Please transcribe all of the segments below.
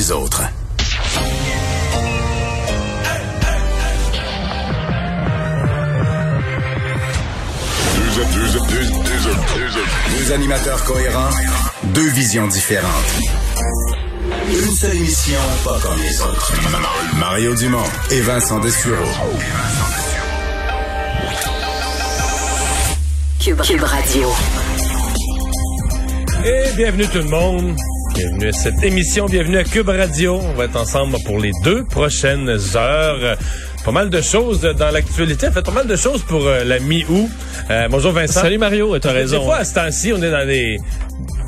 les autres. Deux animateurs cohérents, deux visions différentes. Une seule émission, pas comme les autres. Mario Dumont et Vincent Dessureau. Cube, Cube Radio. Et bienvenue tout le monde. Bienvenue à cette émission, bienvenue à Cube Radio. On va être ensemble pour les deux prochaines heures. Pas mal de choses dans l'actualité. En fait, pas mal de choses pour euh, la mi-août. Euh, bonjour Vincent. Salut Mario, t'as raison. Des fois, à ce temps-ci, on est dans les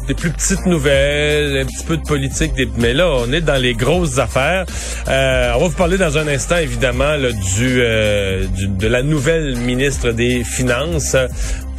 des plus petites nouvelles, un petit peu de politique, des... mais là, on est dans les grosses affaires. Euh, on va vous parler dans un instant, évidemment, là, du, euh, du, de la nouvelle ministre des Finances.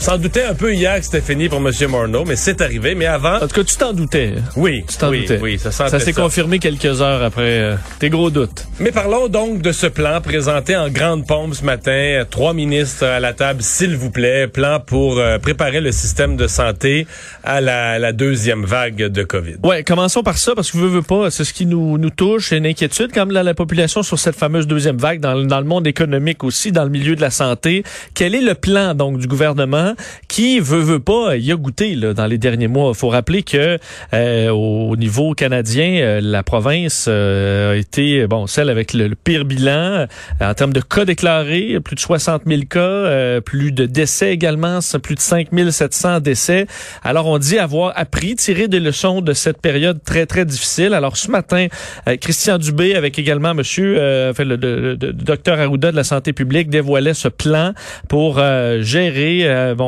S'en doutait un peu hier que c'était fini pour M. Morneau, mais c'est arrivé. Mais avant... En tout cas, tu t'en doutais. Oui, tu t'en oui, doutais. oui, ça, ça s'est confirmé quelques heures après euh, tes gros doutes. Mais parlons donc de ce plan présenté en grande pompe ce matin. Trois ministres à la table, s'il vous plaît. Plan pour euh, préparer le système de santé à la, la deuxième vague de COVID. Ouais, commençons par ça, parce que vous veux pas, c'est ce qui nous, nous touche, une inquiétude comme la, la population sur cette fameuse deuxième vague, dans, dans le monde économique aussi, dans le milieu de la santé. Quel est le plan donc du gouvernement qui veut veut pas y a goûté là, dans les derniers mois. Faut rappeler que euh, au niveau canadien, euh, la province euh, a été bon celle avec le, pire bilan euh, en termes de cas déclarés, plus de 60 000 cas, euh, plus de décès également, plus de 5 700 décès. Alors on dit avoir appris, tiré des leçons de cette période très très difficile. Alors ce matin, Christian Dubé avec également Monsieur, enfin, le, le, le, docteur Arruda de la santé publique dévoilait ce plan pour gérer bon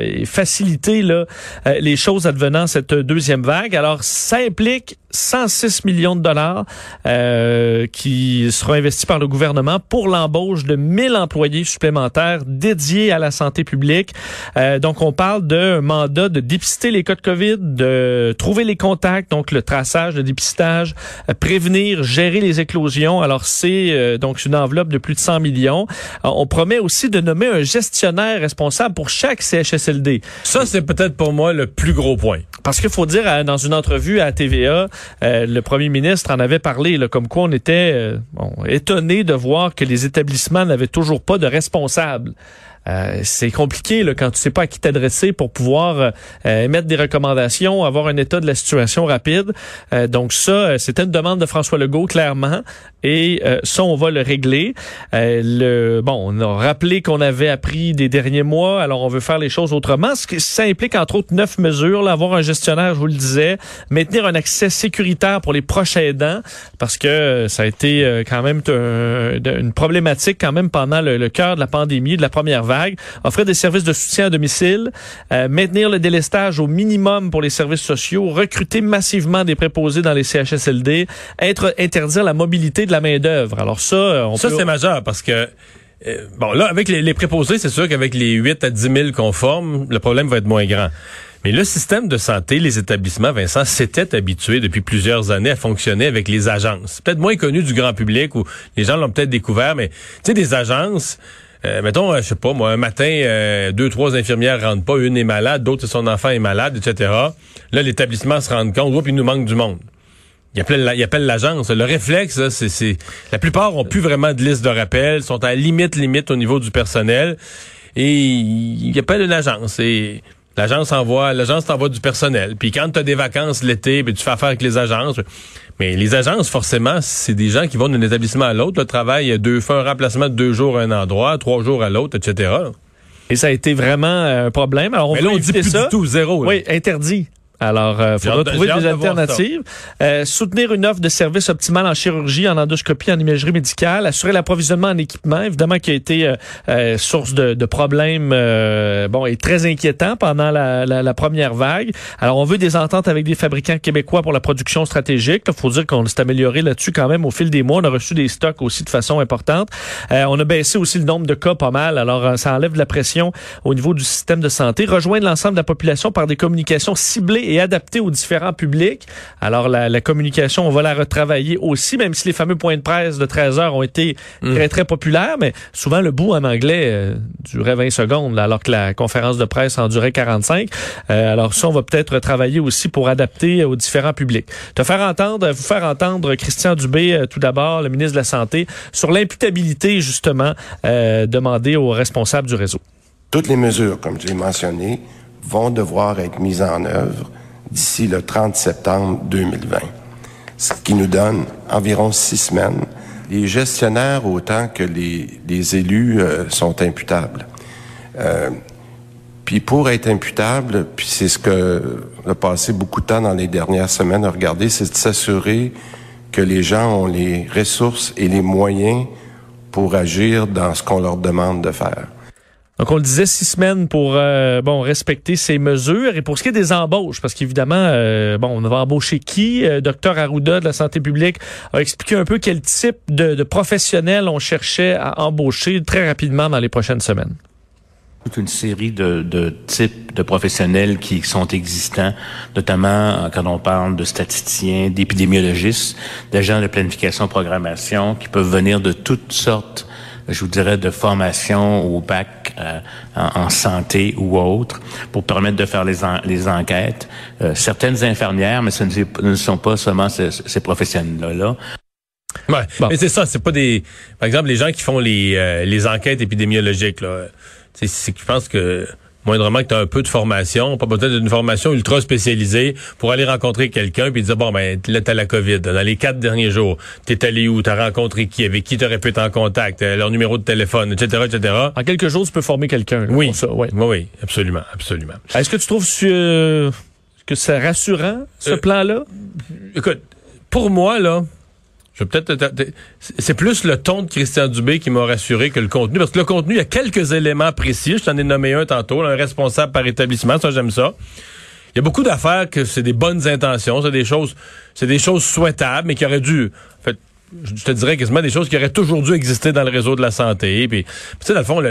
et faciliter là, euh, les choses advenant cette deuxième vague. Alors, ça implique 106 millions de dollars euh, qui seront investis par le gouvernement pour l'embauche de 1000 employés supplémentaires dédiés à la santé publique. Euh, donc, on parle d'un mandat de dépister les cas de COVID, de trouver les contacts, donc le traçage, le dépistage, euh, prévenir, gérer les éclosions. Alors, c'est euh, donc une enveloppe de plus de 100 millions. on promet aussi de nommer un gestionnaire responsable pour chaque CHSLD. Ça, c'est peut-être pour moi le plus gros point. Parce qu'il faut dire, dans une entrevue à TVA, euh, le premier ministre en avait parlé, là, comme quoi on était euh, étonné de voir que les établissements n'avaient toujours pas de responsable. Euh, c'est compliqué là, quand tu sais pas à qui t'adresser pour pouvoir euh, émettre des recommandations, avoir un état de la situation rapide. Euh, donc ça, c'était une demande de François Legault clairement, et ça on va le régler. le bon, on a rappelé qu'on avait appris des derniers mois, alors on veut faire les choses autrement. Ce ça implique entre autres neuf mesures, là, avoir un gestionnaire, je vous le disais, maintenir un accès sécuritaire pour les proches aidants, parce que ça a été quand même une problématique quand même pendant le, le cœur de la pandémie, de la première vague offrir des services de soutien à domicile, euh, maintenir le délestage au minimum pour les services sociaux, recruter massivement des préposés dans les CHSLD, être interdire la mobilité de la main d'œuvre. Alors ça, euh, on ça c'est majeur parce que euh, bon là avec les, les préposés, c'est sûr qu'avec les 8 à 10 000 conformes, le problème va être moins grand. Mais le système de santé, les établissements, Vincent, s'étaient habitués depuis plusieurs années à fonctionner avec les agences. Peut-être moins connu du grand public ou les gens l'ont peut-être découvert, mais tu sais, des agences, euh, mettons, euh, je sais pas, moi, un matin, euh, deux, trois infirmières rentrent pas, une est malade, d'autres, son enfant est malade, etc. Là, l'établissement se rend compte, oups, il nous manque du monde. Il appelle, l'agence. Le réflexe, c'est, c'est, la plupart ont plus vraiment de liste de rappel, sont à limite, limite au niveau du personnel. Et il appelle une agence. Et l'agence envoie, l'agence t'envoie du personnel. Puis quand tu as des vacances l'été, ben, tu fais affaire avec les agences. Mais les agences, forcément, c'est des gens qui vont d'un établissement à l'autre. Le travail, deux, fait un remplacement de deux jours à un endroit, trois jours à l'autre, etc. Et ça a été vraiment un problème. Alors, on Mais là, on dit plus ça. du tout zéro. Là. Oui, interdit. Alors, il euh, faudra trouver des alternatives. Euh, soutenir une offre de service optimale en chirurgie, en endoscopie, en imagerie médicale. Assurer l'approvisionnement en équipement, évidemment, qui a été euh, euh source de, de problèmes euh, bon et très inquiétant pendant la, la, la, première vague. Alors, on veut des ententes avec des fabricants québécois pour la production stratégique. Il faut dire qu'on s'est amélioré là-dessus quand même au fil des mois. On a reçu des stocks aussi de façon importante. on a baissé aussi le nombre de cas pas mal. Alors, ça enlève de la pression au niveau du système de santé. Rejoindre l'ensemble de la population par des communications ciblées ciblée et adaptée aux différents publics. Alors, la, la, communication, on va la retravailler aussi, même si les fameux points de presse de 13 heures ont été mm. très, très populaires, mais souvent le bout en anglais euh, durait 20 secondes, alors que la conférence de presse en durait 45. Euh, alors ça, on va peut-être travailler aussi pour adapter aux différents publics. Te faire entendre, vous faire entendre Christian Dubé, euh, tout d'abord, le ministre de la Santé, sur l'imputabilité, justement, euh, demandée aux responsables du réseau. Toutes les mesures, comme je l'ai mentionné, vont devoir être mises en œuvre d'ici le 30 septembre 2020, ce qui nous donne environ six semaines. Les gestionnaires, autant que les, élus, euh, sont imputables. Euh, puis pour être imputable, puis c'est ce que a passé beaucoup de temps dans les dernières semaines à regarder, c'est de s'assurer que les gens ont les ressources et les moyens pour agir dans ce qu'on leur demande de faire. Donc, on le disait, six semaines pour euh, bon respecter ces mesures. Et pour ce qui est des embauches, parce qu'évidemment, euh, bon, on va embaucher qui? Euh, docteur Arruda de la santé publique a expliqué un peu quel type de, de professionnels on cherchait à embaucher très rapidement dans les prochaines semaines toute une série de, de, types de professionnels qui sont existants, notamment quand on parle de statisticiens, d'épidémiologistes, d'agents de planification programmation qui peuvent venir de toutes sortes je vous dirais, de formation au bac euh, en, santé ou autre, pour permettre de faire les, les enquêtes. Euh, certaines infirmières, mais ce ne, sont pas seulement ces, ces professionnels-là. Ouais, mais c'est ça, c'est pas des... Par exemple, les gens qui font les, euh, les enquêtes épidémiologiques, là, c'est que je pense que moindrement que tu as un peu de formation, pas besoin d'une formation ultra spécialisée pour aller rencontrer quelqu'un puis dire bon ben là t'as la Covid dans les quatre derniers jours, t'es allé où, t'as rencontré qui, avec qui t'aurais pu être en contact, euh, leur numéro de téléphone, etc., etc. En quelques jours, tu peux former quelqu'un. Oui, ça, oui, oui, absolument, absolument. Est-ce que tu trouves euh, que c'est rassurant ce euh, plan-là? Écoute, pour moi là, je peut-être c'est plus le ton de Christian Dubé qui m'a rassuré que le contenu parce que le contenu il y a quelques éléments précis, je t'en ai nommé un tantôt, un responsable par établissement, ça j'aime ça. Il y a beaucoup d'affaires que c'est des bonnes intentions, c'est des choses c'est des choses souhaitables mais qui auraient dû je te dirais quasiment des choses qui auraient toujours dû exister dans le réseau de la santé. Puis, tu sais, dans le fond,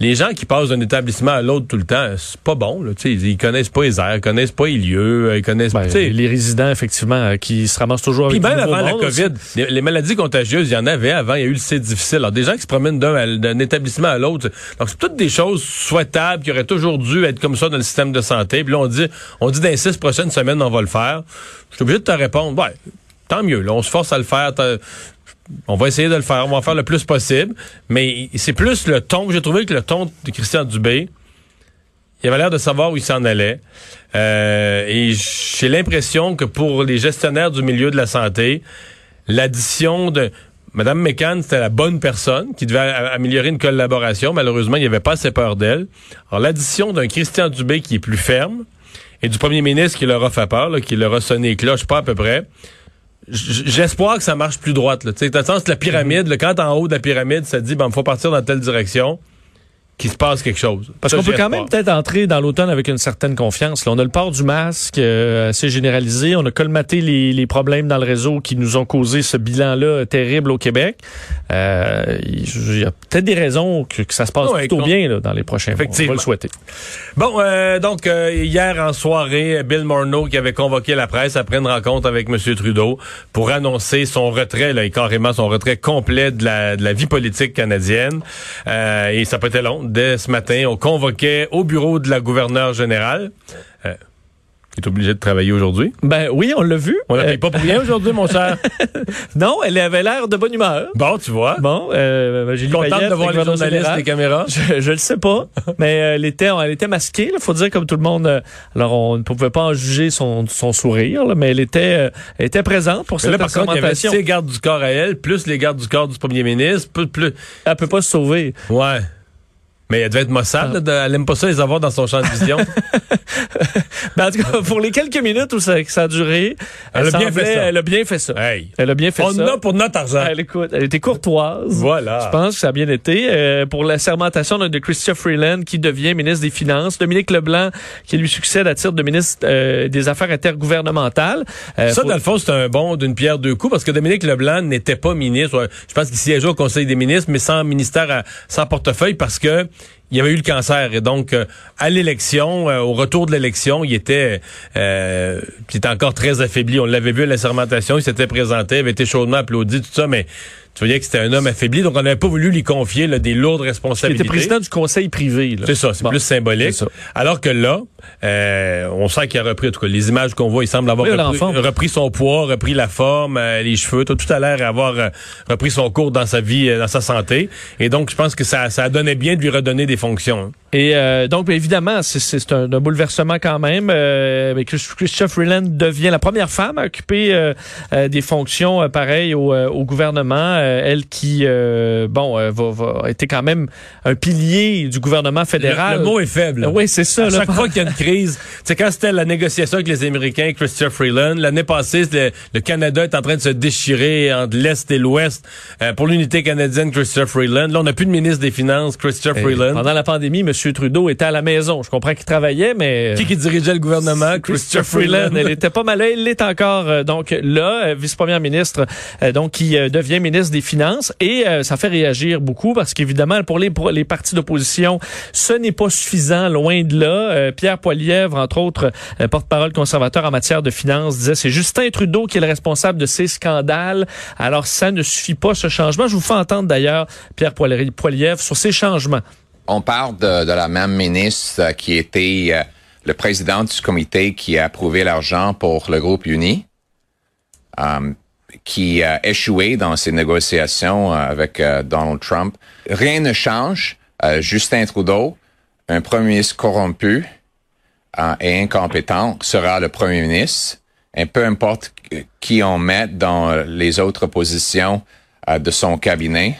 les gens qui passent d'un établissement à l'autre tout le temps, c'est pas bon. Là, ils, ils connaissent pas les airs, ils connaissent pas les lieux, ils connaissent ben, les résidents effectivement euh, qui se ramassent toujours avec. Puis même avant la COVID, les, maladies contagieuses, il y en avait avant. Il y a eu le C difficile. Alors des gens qui se promènent d'un établissement à l'autre. Donc c'est toutes des choses souhaitables qui auraient toujours dû être comme ça dans le système de santé. Puis là on dit, on dit dans les six prochaines semaines on va le faire. Je suis obligé de te répondre. Ouais, tant mieux. Là, on se force à le faire. On va essayer de le faire. On va en faire le plus possible. Mais c'est plus le ton. J'ai trouvé que le ton de Christian Dubé, il avait l'air de savoir où il s'en allait. Euh, et j'ai l'impression que pour les gestionnaires du milieu de la santé, l'addition de Madame McCann, c'était la bonne personne qui devait améliorer une collaboration. Malheureusement, il n'y avait pas assez peur d'elle. Alors, l'addition d'un Christian Dubé qui est plus ferme et du premier ministre qui leur a fait peur, qui leur a sonné cloche pas à peu près, J'espère que ça marche plus droite. Tu sais, la pyramide, le quand en haut de la pyramide, ça dit, ben, faut partir dans telle direction qu'il se passe quelque chose. Parce qu'on peut quand même peut-être entrer dans l'automne avec une certaine confiance. Là, on a le port du masque euh, assez généralisé. On a colmaté les, les, problèmes dans le réseau qui nous ont causé ce bilan-là terrible au Québec. Euh, il y a peut-être des raisons que, que, ça se passe plutôt bien là, dans les prochains mois. On va le souhaiter. Bon, euh, donc euh, hier en soirée, Bill Morneau qui avait convoqué la presse après une rencontre avec M. Trudeau pour annoncer son retrait, là, et carrément son retrait complet de la, de la vie politique canadienne. Euh, et ça peut être long dès ce matin, on convoquait au bureau de la gouverneure générale. Euh, qui est obligée de travailler aujourd'hui. Ben oui, on l'a vu. On l'a pas pour rien aujourd'hui, mon cher. non, elle avait l'air de bonne humeur. Bon, tu vois. Bon, euh, j'ai contente de voir les journalistes, les caméras. Je, je le sais pas, mais euh, elle était, elle était masquée. Il faut dire comme tout le monde. Euh, alors on ne pouvait pas en juger son, son sourire, là, mais elle était, elle était présente pour cette là, par contre, il y avait ses gardes du corps à elle, plus les gardes du corps du premier ministre, plus, plus. Elle peut pas se sauver. Ouais. Mais elle devait être maussade, elle aime pas ça les avoir dans son champ de vision. ben, en tout cas, pour les quelques minutes où ça, ça a duré, elle, a bien fait ça. Elle a bien fait ça. Elle a bien fait On ça. On a pour notre argent. Elle écoute, elle était courtoise. Voilà. Je pense que ça a bien été. Euh, pour la sermentation de Christian Freeland, qui devient ministre des Finances. Dominique Leblanc, qui lui succède à titre de ministre euh, des Affaires intergouvernementales. Euh, ça, dans le fond, c'est un bon d'une pierre deux coups, parce que Dominique Leblanc n'était pas ministre. Je pense qu'il siégeait au Conseil des ministres, mais sans ministère, sans portefeuille, parce que il avait eu le cancer et donc euh, à l'élection, euh, au retour de l'élection, il était, euh, il encore très affaibli. On l'avait vu à la sermentation, il s'était présenté, avait été chaudement applaudi, tout ça, mais tu voyais que c'était un homme affaibli, donc on n'avait pas voulu lui confier là, des lourdes responsabilités. Il était président du conseil privé. C'est ça, c'est plus symbolique. Ça. Alors que là, euh, on sent qu'il a repris, en tout cas, les images qu'on voit, il semble avoir Oui, repris, son poids, repris la forme, euh, les cheveux, tout, tout a l'air avoir euh, repris son cours dans sa vie, euh, dans sa santé. Et donc, je pense que ça, ça donnait bien de lui redonner des fonctions. hein. Et euh, donc, évidemment, c'est- un, un bouleversement quand même. Euh, Christophe Freeland devient la première femme à occuper euh, euh, des fonctions euh, pareilles au, euh, au gouvernement. Euh, elle qui, euh, bon, euh, va, va, était quand même un pilier du gouvernement fédéral. Le, le mot est faible. Oui, c'est ça. À là. chaque fois qu'il y a une crise, c'est quand c'était la négociation avec les Américains, Christopher Freeland, l'année passée, le Canada est en train de se déchirer entre l'Est et l'Ouest euh, pour l'unité canadienne, Christopher Freeland. Là, on n'a plus de ministre des Finances, Christopher Et Freeland. Pendant la pandémie, M. Trudeau était à la maison. Je comprends qu'il travaillait, mais... Qui qui dirigeait le gouvernement? Christopher Freeland, elle était pas mal. Elle l'est encore euh, donc là, euh, vice-première ministre, euh, donc qui euh, devient ministre des Finances et euh, ça fait réagir beaucoup parce qu'évidemment pour les pour les partis d'opposition, ce n'est pas suffisant, loin de là. Euh, Pierre Poilièvre, entre autres, euh, porte-parole conservateur en matière de finances, disait c'est Justin Trudeau qui est le responsable de ces scandales. Alors ça ne suffit pas ce changement. Je vous fais entendre d'ailleurs Pierre Poili- Poilièvre sur ces changements. On parle de, la même ministre euh, qui était euh, le président du comité qui a approuvé l'argent pour le groupe Uni, euh, qui a échoué dans ses négociations avec Donald Trump. Rien ne change. Justin Trudeau, un premier ministre corrompu et incompétent, sera le premier ministre. Et peu importe qui on met dans les autres positions de son cabinet,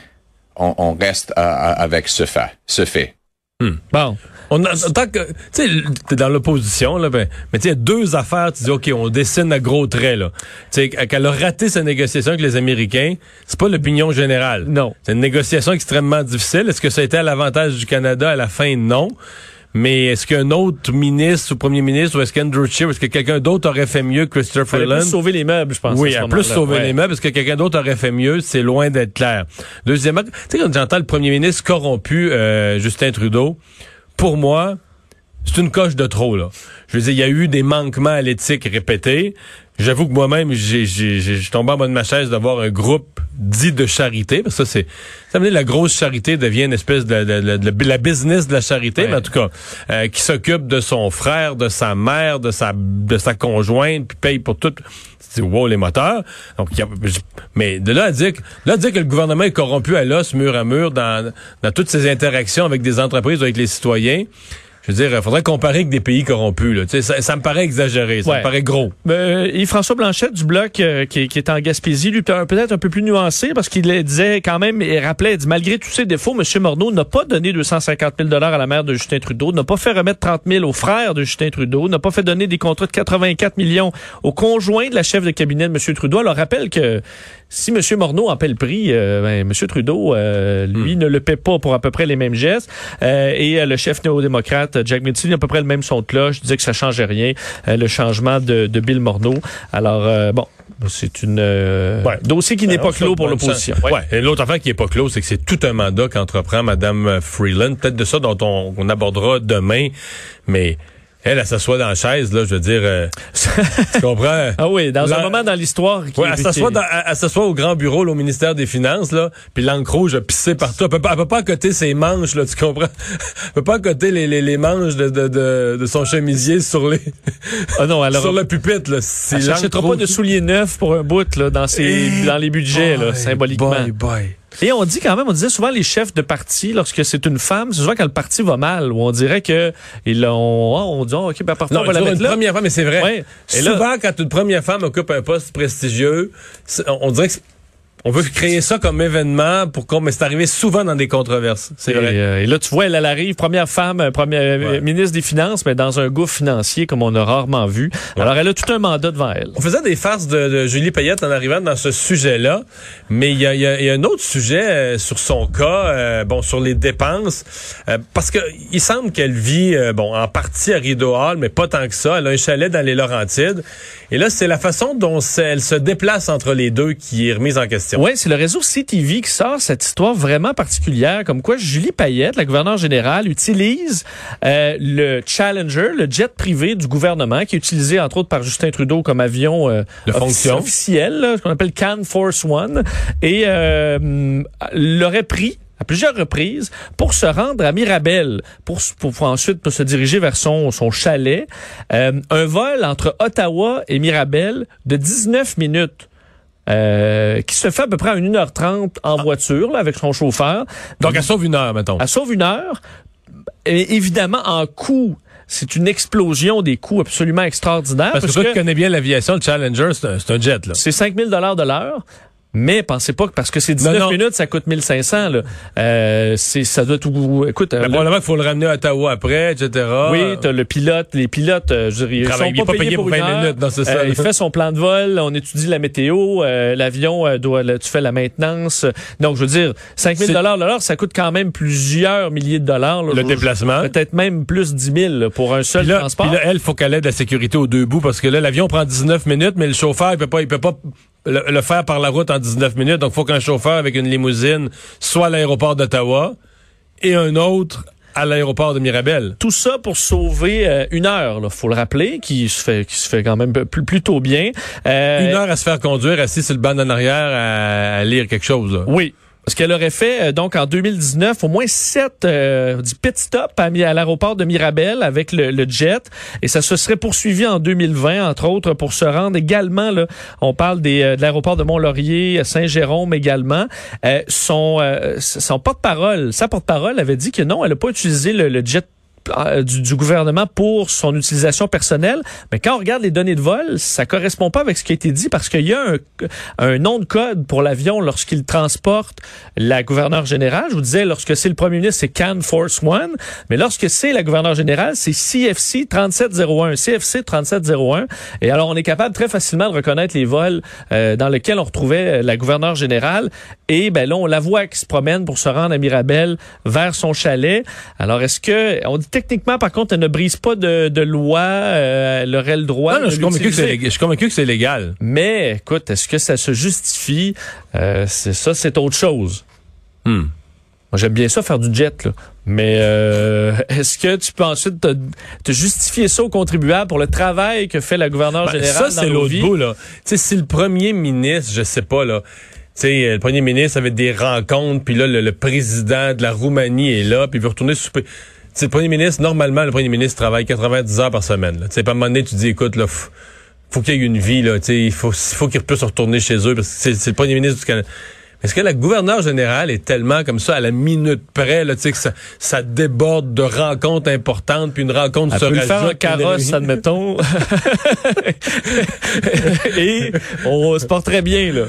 on, on reste euh, avec ce fait. Ce fait. Bon. On a, tant que, tu sais, t'es dans l'opposition, là, ben, mais tu sais, il y a deux affaires, tu dis, OK, on dessine à gros traits, là. Tu sais, qu'elle a raté sa négociation avec les Américains, c'est pas l'opinion générale. Non. C'est une négociation extrêmement difficile. Est-ce que ça a été à l'avantage du Canada? À la fin? Non. Mais est-ce qu'un autre ministre ou premier ministre, ou est-ce qu'Andrew Scheer, ou est-ce que quelqu'un d'autre aurait fait mieux que Christopher Freeland? plus sauver les meubles, je pense. Oui, à plus sauver Ouais. les meubles, parce que quelqu'un d'autre aurait fait mieux, c'est loin d'être clair. Deuxièmement, tu sais, quand j'entends le premier ministre corrompu, euh, Justin Trudeau, pour moi, c'est une coche de trop, là. Je veux dire, il y a eu des manquements à l'éthique répétés. J'avoue que moi-même, j'ai, j'ai, j'ai, je tombé en bas de ma chaise de voir un groupe dit de charité, parce que ça, c'est, ça veut dire la grosse charité devient une espèce de, de- de- de- la business de la charité, Ouais. mais en tout cas, euh, qui s'occupe de son frère, de sa mère, de sa, de sa conjointe, puis paye pour tout. C'est wow, les moteurs. Donc, y a- mais de là à dire, que- là à dire que le gouvernement est corrompu à l'os, mur à mur, dans, dans toutes ses interactions avec des entreprises, ou avec les citoyens, je veux dire, il faudrait comparer avec des pays corrompus. Là. Tu sais, Ça, ça me paraît exagéré, ça Ouais. me paraît gros. Euh, et François Blanchette du Bloc, euh, qui, est- qui est en Gaspésie, lui, peut- peut-être un peu plus nuancé, parce qu'il euh, disait quand même, il rappelait, il dit, malgré tous ses défauts, M. Morneau n'a pas donné 250 000 à la mère de Justin Trudeau, n'a pas fait remettre 30 000 au frère de Justin Trudeau, n'a pas fait donner des contrats de 84 millions au conjoint de la chef de cabinet de M. Trudeau. Alors, rappelle que si M. Morneau en paie le prix, euh, ben, M. Trudeau, euh, lui, ne le paie pas pour à peu près les mêmes gestes. Euh, et euh, le chef néo-démocrate, Jack Mitchell, a à peu près le même son de cloche, disait que ça changeait rien, euh, le changement de, de Bill Morneau. Alors, euh, bon, c'est une euh, Ouais. dossier qui n'est pas clos pour l'opposition. Ouais. Et l'autre affaire qui est pas clos, c'est que c'est tout un mandat qu'entreprend Mme Freeland. Peut-être de ça dont on, on abordera demain, mais elle, elle s'assoit dans la chaise, là, je veux dire, euh, tu comprends? Ah oui, dans un moment dans l'histoire Ouais, elle s'assoit, elle- s'assoit au grand bureau, là, au ministère des Finances, là, puis l'encre rouge a pissé partout. Elle peut pas, elle peut pas accoter ses manches, là, tu comprends? Elle peut pas accoter les, les, les manches de, de, de, de son chemisier sur les, Ah non, alors sur le pupitre, là. C'est elle pas de souliers neufs pour un bout là, dans, ses, Eh, dans les budgets, là, symboliquement. bye, bye. Et on dit quand même, on disait souvent les chefs de parti, lorsque c'est une femme, c'est souvent quand le parti va mal, où on dirait que ils l'ont, oh, on dit, oh, ok, ben parfois Non, on va la mettre une là. première femme, mais c'est vrai. Ouais. Et là- Souvent, quand une première femme occupe un poste prestigieux, on dirait que on veut créer ça comme événement pour qu'on, mais c'est arrivé souvent dans des controverses. C'est vrai. euh, et là, tu vois, elle, elle arrive, première femme, euh, première euh, Ouais. ministre des Finances, mais dans un gouffre financier comme on a rarement vu. Alors, elle a tout un mandat devant elle. On faisait des farces de, de Julie Payette en arrivant dans ce sujet-là, mais il y a, il y a- il y a un autre sujet euh, sur son cas, euh, bon, sur les dépenses, parce que il semble qu'elle vit, bon, en partie à Rideau Hall, mais pas tant que ça. Elle a un chalet dans les Laurentides, et là, c'est la façon dont elle se déplace entre les deux qui est remise en question. Question. Oui, c'est le réseau CTV qui sort cette histoire vraiment particulière, comme quoi Julie Payette, la gouverneure générale, utilise euh, le Challenger, le jet privé du gouvernement, qui est utilisé entre autres par Justin Trudeau comme avion euh, De fonction. officiel, là, ce qu'on appelle Can Force One, et euh, l'aurait pris à plusieurs reprises pour se rendre à Mirabel, pour, pour, pour ensuite pour se diriger vers son, son chalet. Euh, un vol entre Ottawa et Mirabel de 19 minutes. Euh, qui se fait à peu près à 1h30 en voiture là, avec son chauffeur. Donc, elle sauve une heure, mettons. Elle sauve une heure. Et évidemment, en coût, c'est une explosion des coûts absolument extraordinaire. Parce que toi, tu connais bien l'aviation, le Challenger, c'est un, c'est un jet, là. c'est 5000 dollars de l'heure. Mais pensez pas que parce que c'est 19 non. minutes, ça coûte 1500. Là. Euh, c'est, ça doit tout. Écoute, euh, Mais le- probablement qu'il faut le ramener à Ottawa après, etc. oui, t'as le pilote, les pilotes, euh, je dirais, ils sont il pas, pas payé pour une 20 heure. minutes, c'est ça. Euh, il fait son plan de vol, on étudie la météo, euh, l'avion euh, doit, là, tu fais la maintenance. Donc, je veux dire, 5000 C'est- dollars de l'heure, ça coûte quand même plusieurs milliers de dollars. là. Le Je- déplacement. Peut-être même plus 10 000 là, pour un seul Puis transport. puis là, elle, faut qu'elle aide la sécurité aux deux bouts parce que là, l'avion prend 19 minutes, mais le chauffeur, il peut pas, il peut pas le, le faire par la route en 19 minutes. Donc, faut qu'un chauffeur avec une limousine soit à l'aéroport d'Ottawa et un autre à l'aéroport de Mirabel. Tout ça pour sauver euh, une heure, là, faut le rappeler, qui se fait, qui se fait quand même plus, plutôt bien. Euh, Une heure à se faire conduire assis sur le banc en arrière à, à lire quelque chose. là. Oui. Parce qu'elle aurait fait, euh, donc, en 2019, au moins sept euh, pit stop à, à l'aéroport de Mirabel avec le, le jet. Et ça se serait poursuivi en 2020, entre autres, pour se rendre également, là, on parle des, euh, de l'aéroport de Mont-Laurier, Saint-Jérôme également. Euh, son euh, son porte-parole, sa porte-parole avait dit que non, elle n'a pas utilisé le, le jet du, du gouvernement pour son utilisation personnelle, mais quand on regarde les données de vol, ça correspond pas avec ce qui a été dit parce qu'il y a un, un nom de code pour l'avion lorsqu'il transporte la gouverneure générale. Je vous disais, lorsque c'est le premier ministre, c'est Can Force One, mais lorsque c'est la gouverneure générale, c'est CFC 3701, CFC 3701. Et alors, on est capable très facilement de reconnaître les vols euh, dans lesquels on retrouvait euh, la gouverneure générale. Et ben là, on la voit qui se promène pour se rendre à Mirabel vers son chalet. Alors, est-ce que on dit techniquement, par contre, elle ne brise pas de, de loi, euh, elle aurait le droit Non, non, de je suis convaincu que je suis convaincu que c'est légal. Mais écoute, est-ce que ça se justifie? Euh, C'est ça, c'est autre chose. Hmm. Moi, j'aime bien ça faire du jet, là. Mais euh, est-ce que tu peux ensuite te, te justifier ça aux contribuables pour le travail que fait la gouverneure Ben, générale ça, dans c'est l'autre bout, là. Tu sais, si le premier ministre, je sais pas, là, tu sais, le premier ministre avait des rencontres, puis là, le, le président de la Roumanie est là, puis il veut retourner souper. Le premier ministre, normalement, le premier ministre travaille 90 heures par semaine, là. Tu sais, pas à un moment donné, tu dis, écoute, là, faut qu'il y ait une vie, là, tu sais, il faut, faut qu'il puisse retourner chez eux, parce que c'est le premier ministre du Canada. Est-ce que la gouverneure générale est tellement comme ça à la minute près, là, que ça, ça déborde de rencontres importantes, puis une rencontre Elle se peut le faire une carrosse, admettons. Et on se porte très bien, là.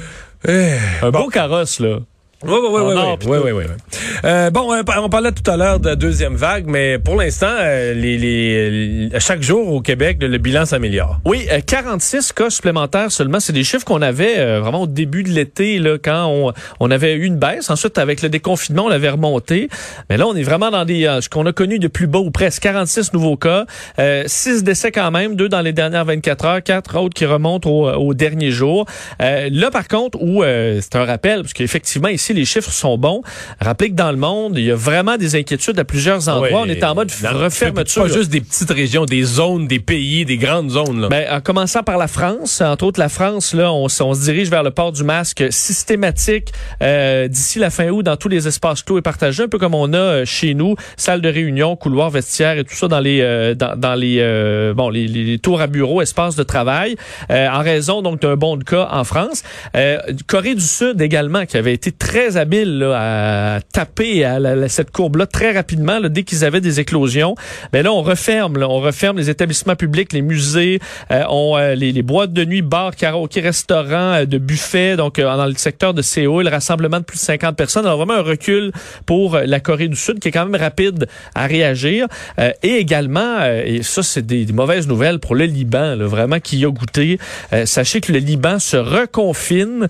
Un beau carrosse, là. Oui, oui, oui, oui, oui, oui, oui, oui, oui. Euh, bon, euh, on parlait tout à l'heure de la deuxième vague, mais pour l'instant, euh, les, les, chaque jour au Québec, le, le bilan s'améliore. Oui, euh, 46 cas supplémentaires seulement. C'est des chiffres qu'on avait euh, vraiment au début de l'été, là, quand on, on avait eu une baisse. Ensuite, avec le déconfinement, on l'avait remonté. Mais là, on est vraiment dans des euh, ce qu'on a connu de plus bas ou presque 46 nouveaux cas. Euh, 6 décès quand même, deux dans les dernières 24 heures, quatre autres qui remontent au, au dernier jour. Euh, là, par contre, où euh, c'est un rappel, parce qu'effectivement, ici, les chiffres sont bons. Rappelez que dans le monde, il y a vraiment des inquiétudes à plusieurs endroits. On est en mode refermeture. Pas juste des petites régions, des zones, des pays, des grandes zones. Là. Ben, en commençant par la France, entre autres la France, là, on, on se dirige vers le port du masque systématique euh, d'ici la fin août dans tous les espaces clos et partagés, un peu comme on a euh, chez nous, salle de réunion, couloir vestiaire et tout ça dans les euh, dans, dans les euh, bon les, les tours à bureau, espaces de travail, euh, en raison donc d'un bon de cas en France. Euh, Corée du Sud également, qui avait été très habile là, à taper à cette courbe-là très rapidement dès qu'ils avaient des éclosions. Mais là, on referme, là, on referme les établissements publics, les musées, euh, on, euh, les, les boîtes de nuit, bars, karaoké, restaurants, euh, de buffets, donc euh, dans le secteur de Séoul, le rassemblement de plus de 50 personnes. Alors vraiment un recul pour euh, la Corée du Sud qui est quand même rapide à réagir. Euh, et également, et ça c'est des, des mauvaises nouvelles pour le Liban, vraiment qui y a goûté. Sachez que le Liban se reconfine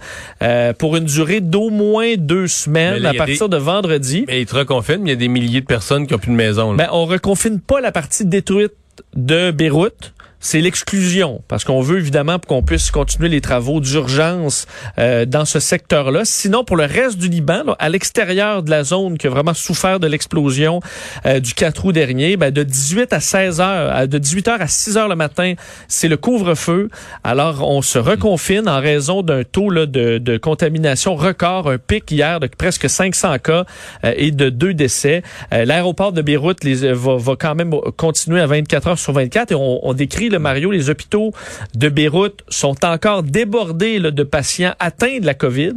pour une durée d'au moins deux semaines là, à partir de vendredi. Mais ils te reconfinent, mais il y a des milliers de personnes qui ont plus de maison. là. Ben, on reconfine pas la partie détruite de Beyrouth. C'est l'exclusion, parce qu'on veut évidemment qu'on puisse continuer les travaux d'urgence euh, dans ce secteur-là. Sinon, pour le reste du Liban, là, à l'extérieur de la zone qui a vraiment souffert de l'explosion euh, du 4 août dernier, ben, de 18 à 16 heures, de 18 heures à 6 heures le matin, c'est le couvre-feu. Alors, on se reconfine en raison d'un taux là, de, de, contamination record, un pic hier de presque 500 cas euh, et de deux décès. L'aéroport de Beyrouth les, va, va, quand même continuer à 24 heures sur 24 et on, on décrit le Mario, les hôpitaux de Beyrouth sont encore débordés là, de patients atteints de la COVID.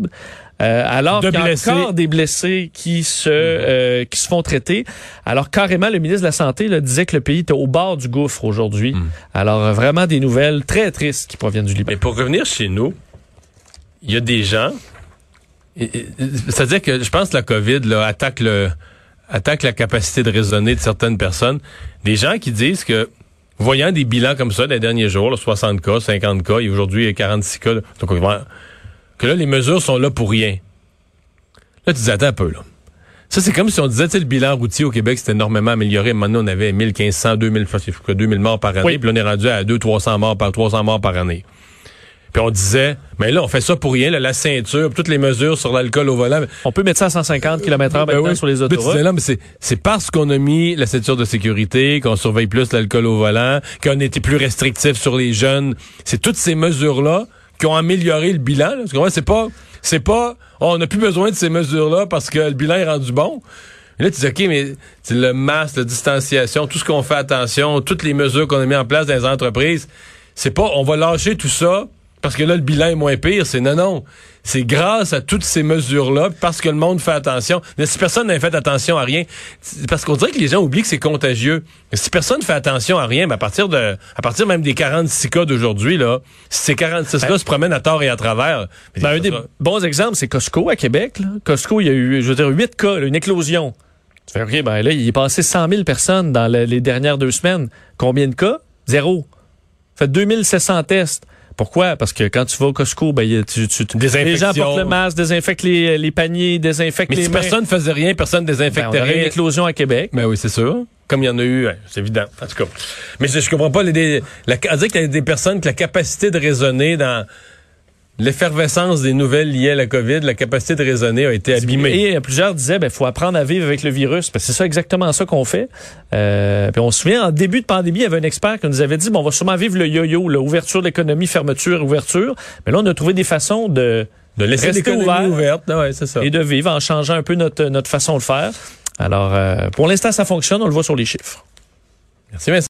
Euh, alors qu'il y a encore des blessés qui se euh, qui se font traiter. Alors carrément, le ministre de la Santé là, disait que le pays était au bord du gouffre aujourd'hui. Mm. Alors euh, vraiment des nouvelles très tristes qui proviennent du Liban. Mais pour revenir chez nous, il y a des gens. C'est-à-dire que je pense que la COVID là, attaque le attaque la capacité de raisonner de certaines personnes. Des gens qui disent que voyant des bilans comme ça des derniers jours, là, 60 cas, 50 cas, et aujourd'hui il y a 46 cas, donc que là, les mesures sont là pour rien. Là, tu dis, attends un peu, là. Ça, c'est comme si on disait, tu sais, le bilan routier au Québec, c'était énormément amélioré. Maintenant, on avait 1500, 2000, 2000 morts par année. Puis là, on est rendu à 200, 300 morts par, 300 morts par année. Puis on disait, mais là, on fait ça pour rien, la ceinture, toutes les mesures sur l'alcool au volant. On peut mettre ça à 150 km h maintenant sur les autoroutes. Mais c'est parce qu'on a mis la ceinture de sécurité, qu'on surveille plus l'alcool au volant, qu'on était plus restrictif sur les jeunes. C'est toutes ces mesures-là qui ont amélioré le bilan. C'est pas, c'est pas, on n'a plus besoin de ces mesures-là parce que le bilan est rendu bon. Et là, tu dis, OK, mais le masque, la distanciation, tout ce qu'on fait attention, toutes les mesures qu'on a mis en place dans les entreprises, c'est pas, on va lâcher tout ça parce que là, le bilan est moins pire. C'est non, non. C'est grâce à toutes ces mesures-là, parce que le monde fait attention. Mais si personne n'a fait attention à rien, parce qu'on dirait que les gens oublient que c'est contagieux. Mais si personne ne fait attention à rien, ben à partir de, à partir même des 46 cas d'aujourd'hui, là, si ces 46 cas se promènent à tort et à travers. Ben, un des bons exemples, c'est Costco à Québec. Là. Costco, il y a eu, je veux dire, 8 cas, une éclosion. Tu fais, OK, ben là, il est passé 100 000 personnes dans les dernières deux semaines. Combien de cas? Zéro. Fait 2700 tests. Pourquoi? Parce que quand tu vas au Costco, ben, tu, tu, les gens portent le masque, désinfectent les, les paniers, désinfectent mais les si personne faisait rien, personne désinfecterait. Ben, on aurait une éclosion à Québec. Ben oui, c'est sûr. Comme il y en a eu, c'est évident. En tout cas. Mais je, je comprends pas les, la, dire qu'il y a des personnes qui la capacité de raisonner dans l'effervescence des nouvelles liées à la COVID, la capacité de raisonner a été abîmée. Et plusieurs disaient, ben, faut apprendre à vivre avec le virus. c'est ça exactement ça qu'on fait. Euh, puis on se souvient, en début de pandémie, il y avait un expert qui nous avait dit, bon, on va sûrement vivre le yo-yo, l'ouverture de l'économie, fermeture, ouverture. Mais là, on a trouvé des façons de, de laisser l'économie ouverte. Ah ça. Et de vivre en changeant un peu notre, notre façon de faire. Alors, euh, pour l'instant, ça fonctionne. On le voit sur les chiffres. Merci, merci.